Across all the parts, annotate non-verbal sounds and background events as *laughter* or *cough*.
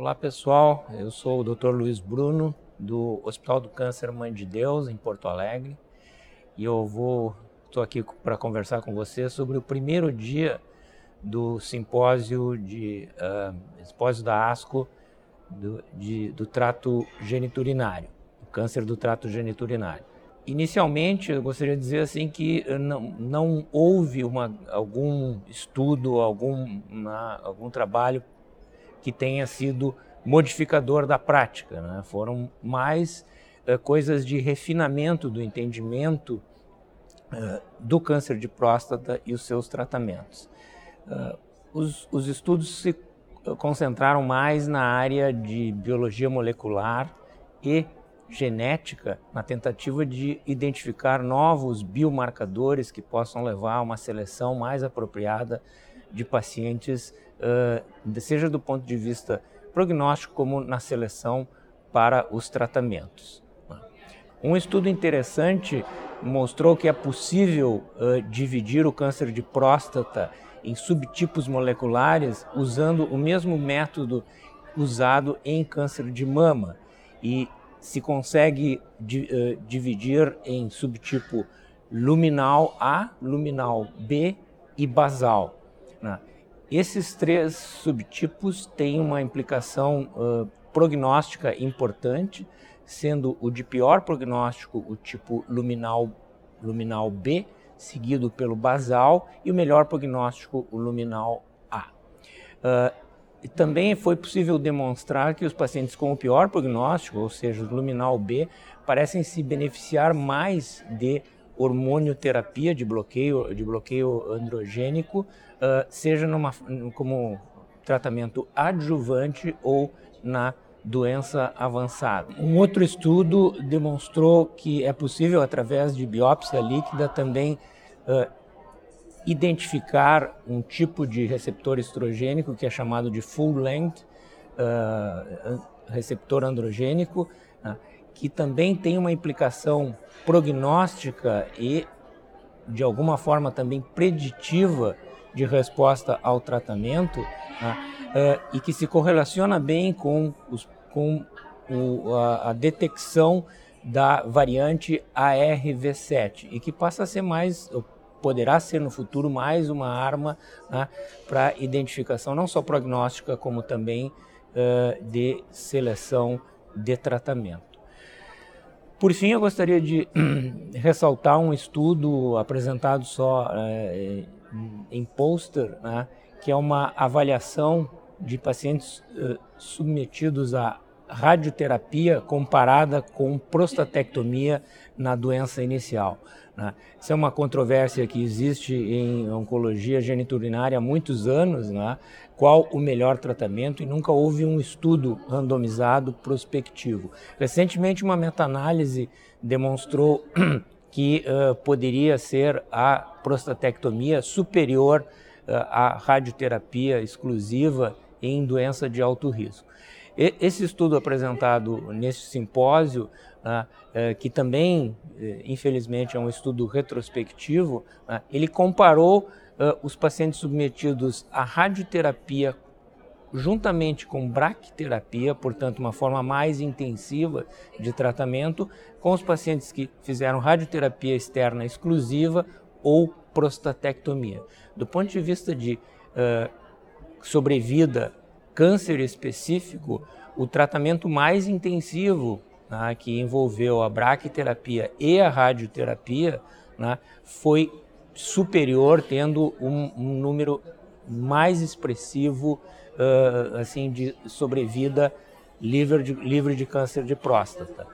Olá pessoal, eu sou o Dr. Luiz Bruno do Hospital do Câncer Mãe de Deus em Porto Alegre e eu vou estou aqui para conversar com você sobre o primeiro dia do simpósio de uh, simpósio da ASCO do, de, do trato geniturinário, o câncer do trato geniturinário. Inicialmente, eu gostaria de dizer assim que não, não houve uma, algum estudo, algum, uma, algum trabalho que tenha sido modificador da prática. Né? Foram mais uh, coisas de refinamento do entendimento uh, do câncer de próstata e os seus tratamentos. Uh, os, os, estudos se concentraram mais na área de biologia molecular e genética, na tentativa de identificar novos biomarcadores que possam levar a uma seleção mais apropriada de pacientes uh, seja do ponto de vista prognóstico como na seleção para os tratamentos. Um estudo interessante mostrou que é possível uh, dividir o câncer de próstata em subtipos moleculares usando o mesmo método usado em câncer de mama e se consegue di, uh, dividir em subtipo luminal A, luminal B e basal. Né? Esses três subtipos têm uma implicação uh, prognóstica importante, sendo o de pior prognóstico o tipo luminal, luminal B, seguido pelo basal, e o melhor prognóstico o luminal A. Uh, também foi possível demonstrar que os pacientes com o pior prognóstico, ou seja, o luminal B, parecem se beneficiar mais de hormonioterapia de bloqueio, de bloqueio androgênico, uh, seja numa, como tratamento adjuvante ou na doença avançada. Um outro estudo demonstrou que é possível, através de biópsia líquida, também uh, identificar um tipo de receptor estrogênico que é chamado de full length uh, receptor androgênico, uh, que também tem uma implicação prognóstica e, de alguma forma, também preditiva de resposta ao tratamento né, uh, e que se correlaciona bem com, os, com o, a, a, detecção da variante ARV7 e que passa a ser mais, poderá ser no futuro mais uma arma né, para identificação não só prognóstica como também uh, de seleção de tratamento. Por fim, eu gostaria de *clears throat* ressaltar um estudo apresentado só é, em pôster, né, que é uma avaliação de pacientes uh, submetidos a radioterapia comparada com prostatectomia na doença inicial. Né? Isso é uma controvérsia que existe em oncologia geniturinária há muitos anos, né? qual o melhor tratamento, e nunca houve um estudo randomizado prospectivo. Recentemente, uma meta-análise demonstrou *clears throat* que uh, poderia ser a prostatectomia superior uh, à radioterapia exclusiva em doença de alto risco. Esse estudo apresentado nesse simpósio, né, é, que também, é, infelizmente, é um estudo retrospectivo, né, ele comparou é, os pacientes submetidos à radioterapia juntamente com braquiterapia, portanto, uma forma mais intensiva de tratamento, com os pacientes que fizeram radioterapia externa exclusiva ou prostatectomia. Do ponto de vista de sobrevida câncer específico, o tratamento mais intensivo, né, que envolveu a braquiterapia e a radioterapia, né, foi superior, tendo um, um número mais expressivo uh, assim de sobrevida livre de, livre de câncer de próstata.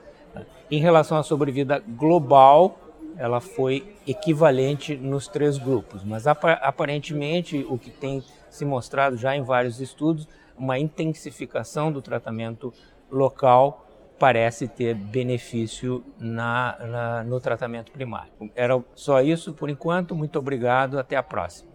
Em relação à sobrevida global, ela foi equivalente nos três grupos, mas aparentemente o que tem se mostrado já em vários estudos uma intensificação do tratamento local parece ter benefício na, na, no tratamento primário. Era só isso por enquanto. Muito obrigado. Até a próxima.